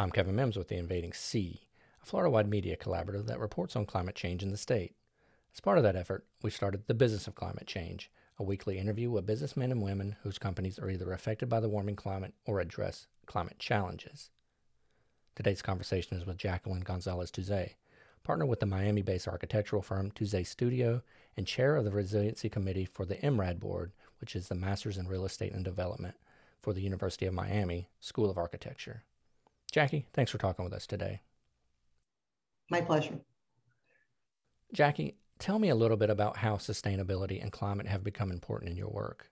I'm Kevin Mims with the Invading Sea, a Florida wide media collaborative that reports on climate change in the state. As part of that effort, we started The Business of Climate Change, a weekly interview with businessmen and women whose companies are either affected by the warming climate or address climate challenges. Today's conversation is with Jacqueline Gonzalez Touzet, partner with the Miami based architectural firm Touzet Studio and chair of the Resiliency Committee for the MRAD Board, which is the Masters in Real Estate and Development for the University of Miami School of Architecture. Jackie, thanks for talking with us today. My pleasure. Jackie, tell me a little bit about how sustainability and climate have become important in your work.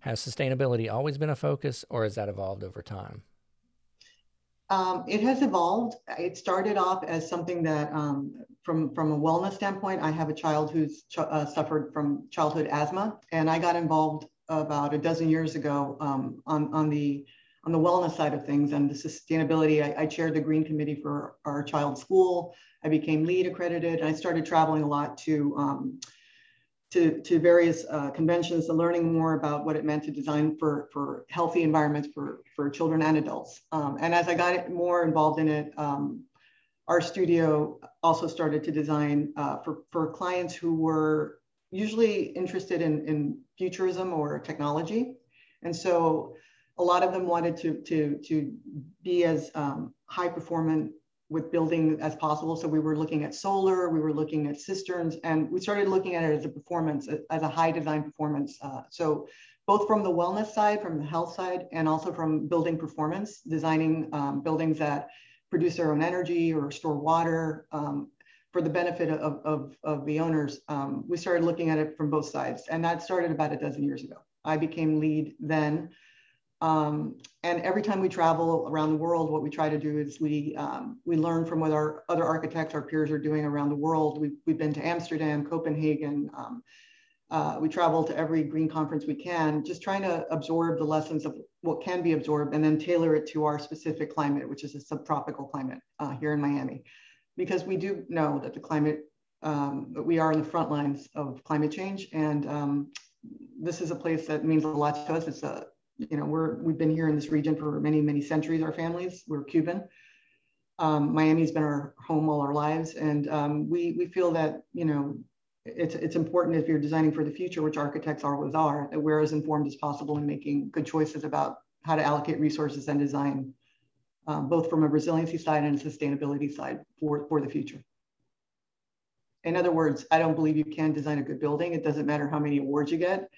Has sustainability always been a focus, or has that evolved over time? Um, it has evolved. It started off as something that, um, from from a wellness standpoint, I have a child who's ch- uh, suffered from childhood asthma, and I got involved about a dozen years ago um, on on the on the wellness side of things and the sustainability. I, I, chaired the Green Committee for our child school. I became LEED accredited. And I started traveling a lot to, um, to, to various uh, conventions and learning more about what it meant to design for, for healthy environments for, for children and adults. Um, and as I got more involved in it, um, our studio also started to design uh, for, for clients who were usually interested in, in futurism or technology. And so a lot of them wanted to, to, to be as um, high performant with building as possible. So we were looking at solar, we were looking at cisterns, and we started looking at it as a performance, as a high design performance. Uh, so both from the wellness side, from the health side, and also from building performance, designing um, buildings that produce their own energy or store water um, for the benefit of, of, of the owners. Um, we started looking at it from both sides, and that started about a dozen years ago. I became LEED then. Um, and every time we travel around the world, what we try to do is we um, we learn from what our other architects, our peers are doing around the world. We've, we've been to Amsterdam, Copenhagen. Um, uh, we travel to every green conference we can, just trying to absorb the lessons of what can be absorbed and then tailor it to our specific climate, which is a subtropical climate uh, here in Miami. Because we do know that the climate, um, we are in the front lines of climate change. And um, this is a place that means a lot to us. It's a you know, we're, we've been here in this region for many, many centuries, our families, we're Cuban. Um, Miami's been our home all our lives. And um, we, we feel that, you know, it's, it's important if you're designing for the future, which architects always are, that we're as informed as possible in making good choices about how to allocate resources and design, um, both from a resiliency side and a sustainability side for, for the future. In other words, I don't believe you can design a good building. It doesn't matter how many awards you get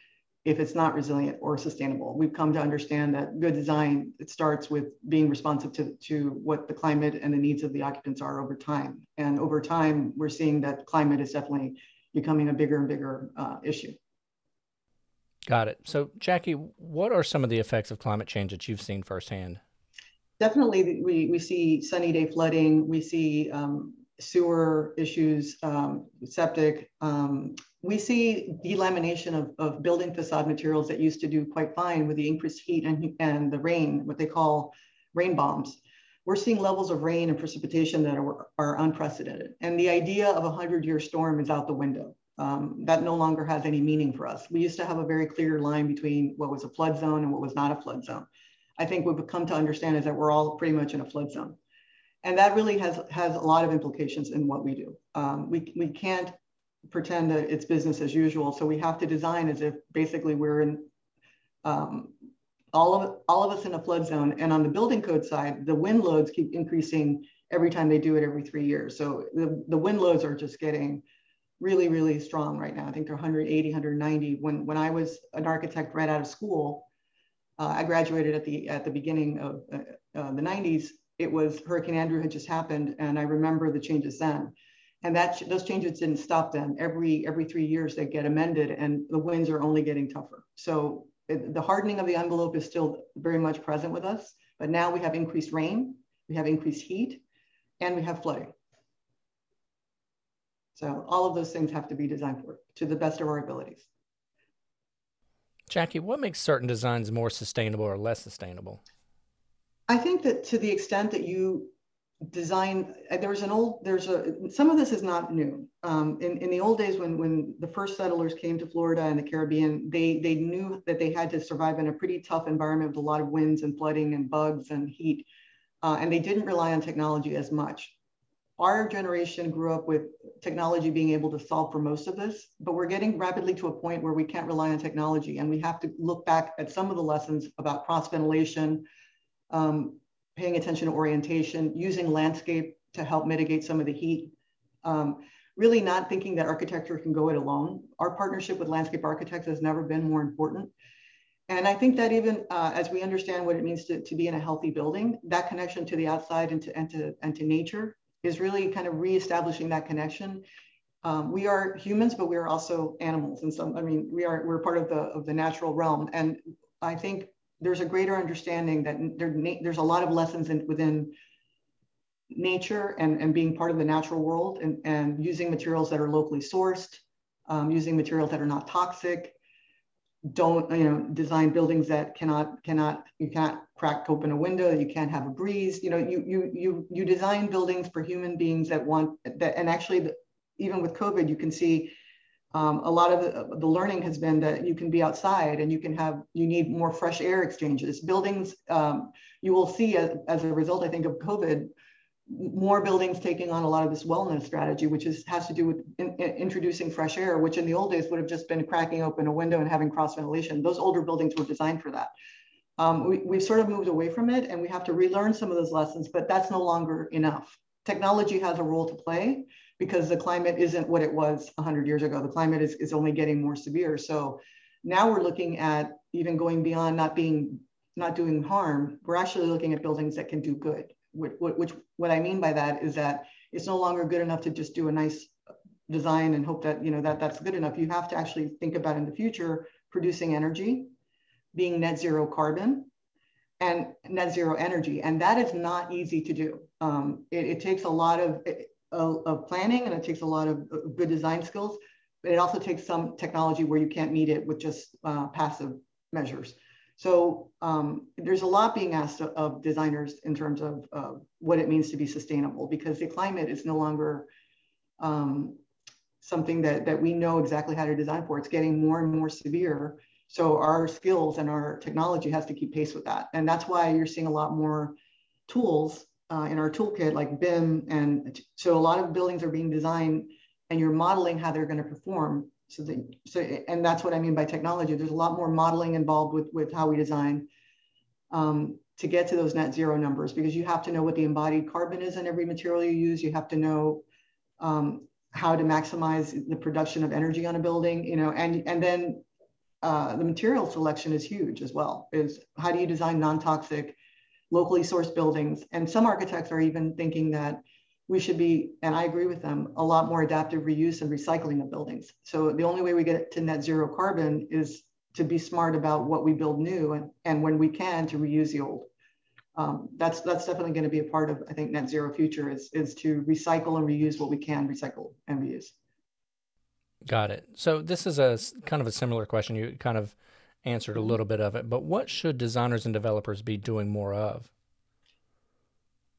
if it's not resilient or sustainable. We've come to understand that good design, it starts with being responsive to, to what the climate and the needs of the occupants are over time. And over time, we're seeing that climate is definitely becoming a bigger and bigger uh, issue. Got it. So, Jackie, what are some of the effects of climate change that you've seen firsthand? Definitely, we, we see sunny day flooding. We see um, sewer issues, um, septic. Um, we see delamination of, of building facade materials that used to do quite fine with the increased heat and, and the rain, what they call rain bombs. We're seeing levels of rain and precipitation that are, are unprecedented. And the idea of a 100 year storm is out the window. Um, that no longer has any meaning for us. We used to have a very clear line between what was a flood zone and what was not a flood zone. I think what we've come to understand is that we're all pretty much in a flood zone and that really has has a lot of implications in what we do. Um, we we can't pretend that it's business as usual, so we have to design as if basically we're in um, all of all of us in a flood zone. And on the building code side, the wind loads keep increasing every time they do it every three years. So the, the wind loads are just getting really really strong right now. I think they're 180, 190. When when I was an architect right out of school, uh, I graduated at the at the beginning of uh, uh, the 90s it was Hurricane Andrew had just happened, and I remember the changes then. And that those changes didn't stop them. Every every three years they get amended, and the winds are only getting tougher. So it, the hardening of the envelope is still very much present with us. But now we have increased rain, we have increased heat, and we have flooding. So all of those things have to be designed for to the best of our abilities. Jackie, what makes certain designs more sustainable or less sustainable? I think that to the extent that you design, uh, there's an old, there's a, some of this is not new. Um, in, in the old days when, when the first settlers came to Florida and the Caribbean, they, they knew that they had to survive in a pretty tough environment with a lot of winds and flooding and bugs and heat. uh, and they didn't rely on technology as much. Our generation grew up with technology being able to solve for most of this, but we're getting rapidly to a point where we can't rely on technology and we have to look back at some of the lessons about cross ventilation, um, paying attention to orientation, using landscape to help mitigate some of the heat. Um, really not thinking that architecture can go it alone. Our partnership with landscape architects has never been more important. And I think that even uh, as we understand what it means to, to be in a healthy building, that connection to the outside and to, and to, and to nature is really kind of reestablishing that connection. Um, we are humans, but we are also animals. And some, I mean, we are, we're part of the, of the natural realm. And I think there's a greater understanding that there, there's a lot of lessons in, within nature and, and being part of the natural world and, and using materials that are locally sourced, um, using materials that are not toxic, don't you know design buildings that cannot cannot you can't crack open a window you can't have a breeze. You know you you you you design buildings for human beings that want that and actually the, even with covid you can see um, a lot of the, the, learning has been that you can be outside and you can have you need more fresh air exchanges buildings um, you will see as, as a result i think of covid more buildings taking on a lot of this wellness strategy, which is has to do with in, in, introducing fresh air, which in the old days would have just been cracking open a window and having cross ventilation. Those older buildings were designed for that. Um, we, we've sort of moved away from it and we have to relearn some of those lessons, but that's no longer enough. Technology has a role to play because the climate isn't what it was 100 years ago. The climate is, is only getting more severe. So now we're looking at even going beyond not being, not doing harm. We're actually looking at buildings that can do good which, which what I mean by that is that it's no longer good enough to just do a nice design and hope that you know that that's good enough. You have to actually think about in the future producing energy, being net zero carbon, and net zero energy, and that is not easy to do. Um, it, it, takes a lot of, planning and it takes a lot of good design skills, but it also takes some technology where you can't meet it with just uh, passive measures. So um, there's a lot being asked of, of designers in terms of uh, what it means to be sustainable because the climate is no longer um, something that, that we know exactly how to design for. It's getting more and more severe. So our skills and our technology has to keep pace with that. And that's why you're seeing a lot more tools uh, in our toolkit like BIM. And so a lot of buildings are being designed and you're modeling how they're going to perform so the, so and that's what I mean by technology. There's a lot more modeling involved with with how we design um, to get to those net zero numbers because you have to know what the embodied carbon is in every material you use. You have to know um, how to maximize the production of energy on a building. You know, and and then uh, the material selection is huge as well. Is how do you design non-toxic, locally sourced buildings? And some architects are even thinking that we should be, and I agree with them, a lot more adaptive reuse and recycling of buildings. So the only way we get to net zero carbon is to be smart about what we build new and, and when we can to reuse the old. Um, that's that's definitely going to be a part of I think net zero future is is to recycle and reuse what we can recycle and reuse. Got it. So this is a kind of a similar question. You kind of answered a mm-hmm. little bit of it, but what should designers and developers be doing more of?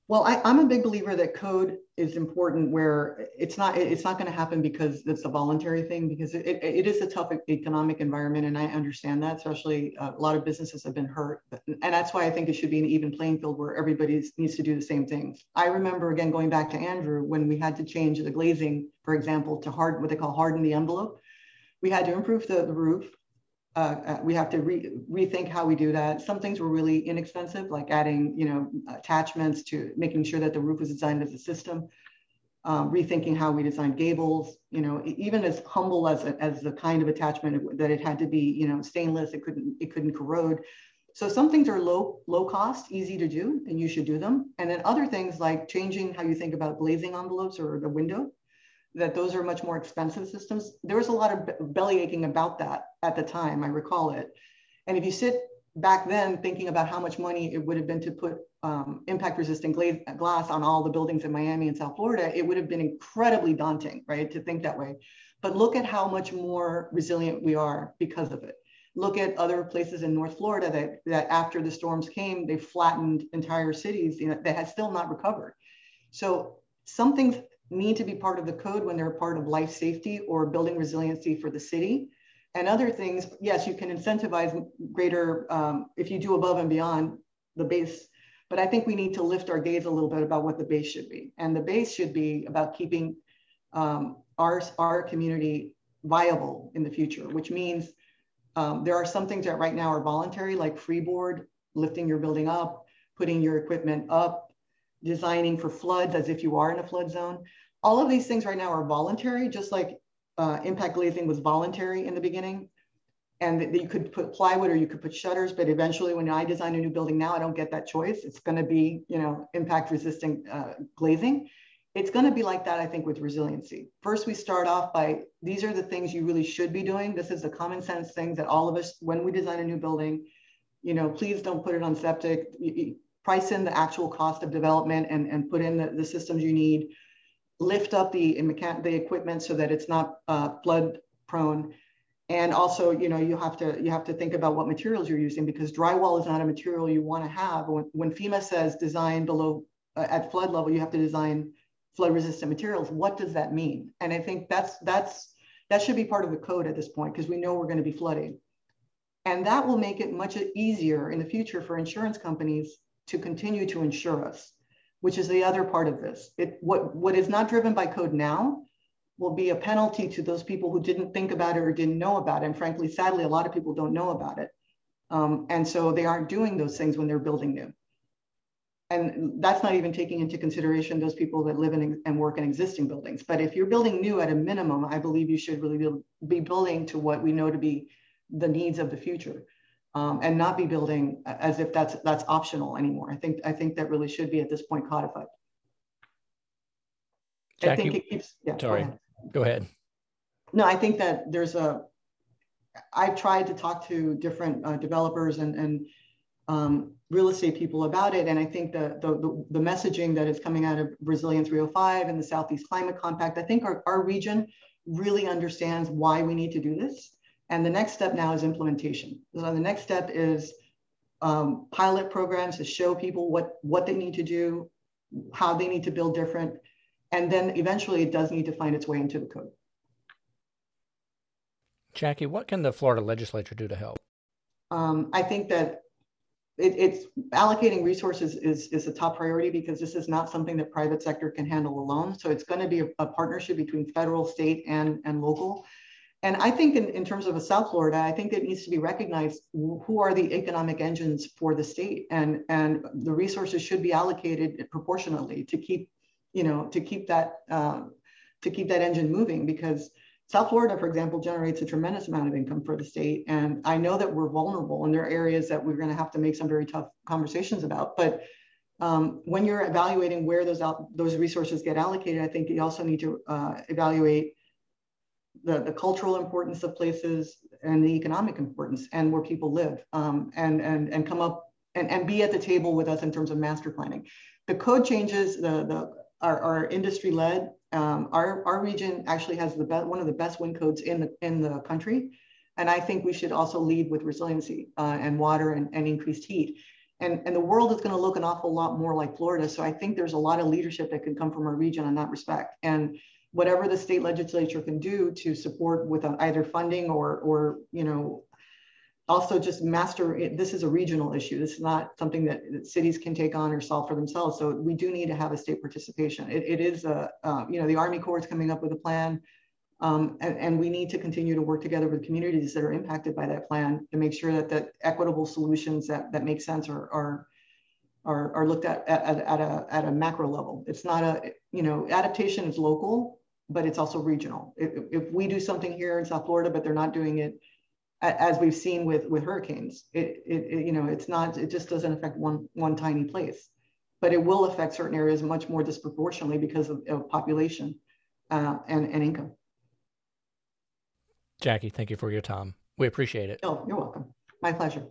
Well, I, am a big believer that code is important where it's not it's not going to happen because it's a voluntary thing because it, it is a tough economic environment and I understand that especially uh, a lot of businesses have been hurt and that's why I think it should be an even playing field where everybody needs to do the same things. I remember again going back to Andrew when we had to change the glazing for example to hard what they call harden the envelope. We had to improve the, the roof uh, uh, we have to re- rethink how we do that. Some things were really inexpensive, like adding, you know, attachments to making sure that the roof was designed as a system. Um, rethinking how we design gables, you know, even as humble as, as the kind of attachment that it had to be, you know, stainless, it couldn't, it couldn't corrode. So some things are low, low cost, easy to do, and you should do them. And then other things like changing how you think about glazing envelopes or the window, that those are much more expensive systems. There was a lot of belly aching about that at the time, I recall it. And if you sit back then thinking about how much money it would have been to put um, impact resistant glass on all the buildings in Miami and South Florida, it would have been incredibly daunting, right, to think that way. But look at how much more resilient we are because of it. Look at other places in North Florida that, that after the storms came, they flattened entire cities you know, that had still not recovered. So something's need to be part of the code when they're part of life safety or building resiliency for the city. And other things, yes, you can incentivize greater um, if you do above and beyond the base. But I think we need to lift our gaze a little bit about what the base should be. And the base should be about keeping um, our, our community viable in the future, which means um, there are some things that right now are voluntary, like freeboard, lifting your building up, putting your equipment up, designing for floods as if you are in a flood zone. All of these things right now are voluntary, just like uh, impact glazing was voluntary in the beginning. And that you could put plywood or you could put shutters, but eventually when I design a new building now, I don't get that choice. It's gonna be, you know, impact resistant uh, glazing. It's gonna be like that, I think, with resiliency. First, we start off by, these are the things you really should be doing. This is the common sense things that all of us, when we design a new building, you know, please don't put it on septic. Price in the actual cost of development and, and put in the, the systems you need. Lift up the, the equipment so that it's not uh, flood prone. And also, you know, you have to you have to think about what materials you're using because drywall is not a material you want to have. When, when FEMA says design below uh, at flood level, you have to design flood resistant materials. What does that mean? And I think that's that's that should be part of the code at this point because we know we're going to be flooding. And that will make it much easier in the future for insurance companies to continue to insure us, which is the other part of this. It, what, what is not driven by code now will be a penalty to those people who didn't think about it or didn't know about it. And frankly, sadly, a lot of people don't know about it. Um, and so they aren't doing those things when they're building new. And that's not even taking into consideration those people that live in and work in existing buildings. But if you're building new at a minimum, I believe you should really be building to what we know to be the needs of the future um, and not be building as if that's that's optional anymore. I think I think that really should be at this point codified. Jackie, I think it keeps. Yeah, sorry, go ahead. go ahead. No, I think that there's a. I've tried to talk to different uh, developers and and um, real estate people about it, and I think the, the, the the messaging that is coming out of Resilience 305 and the Southeast Climate Compact, I think our, our region really understands why we need to do this and the next step now is implementation. So the next step is um, pilot programs to show people what, what they need to do, how they need to build different, and then eventually it does need to find its way into the code. Jackie, what can the Florida legislature do to help? Um, I think that it, it's allocating resources is, is a top priority because this is not something that private sector can handle alone. So it's going to be a, a partnership between federal, state, and, and local. And I think in, in terms of a South Florida, I think it needs to be recognized who are the economic engines for the state and, and the resources should be allocated proportionately to keep, you know, to keep that, uh, to keep that engine moving because South Florida, for example, generates a tremendous amount of income for the state. And I know that we're vulnerable and there are areas that we're going to have to make some very tough conversations about. But um, when you're evaluating where those, out, those resources get allocated, I think you also need to uh, evaluate the, the cultural importance of places and the economic importance and where people live um, and, and, and come up and, and be at the table with us in terms of master planning. The code changes, the, the, are, are industry led. Um, our, our region actually has the best, one of the best wind codes in the, in the country. And I think we should also lead with resiliency uh, and water and, and increased heat. And, and the world is going to look an awful lot more like Florida. So I think there's a lot of leadership that can come from our region in that respect. And whatever the state legislature can do to support with either funding or, or you know, also just master. This is a regional issue. This is not something that, that, cities can take on or solve for themselves. So we do need to have a state participation. it, it is a, uh, you know, the Army Corps is coming up with a plan. Um, and, and, we need to continue to work together with communities that are impacted by that plan to make sure that the equitable solutions that, that make sense are, are, are, are looked at, at, at, a, at a macro level. It's not a, you know, adaptation is local, but it's also regional. If, if we do something here in South Florida, but they're not doing it, as we've seen with with hurricanes, it, it, it, you know it's not it just doesn't affect one one tiny place, but it will affect certain areas much more disproportionately because of, of population uh, and and income. Jackie, thank you for your time. We appreciate it. Oh, you're welcome. My pleasure.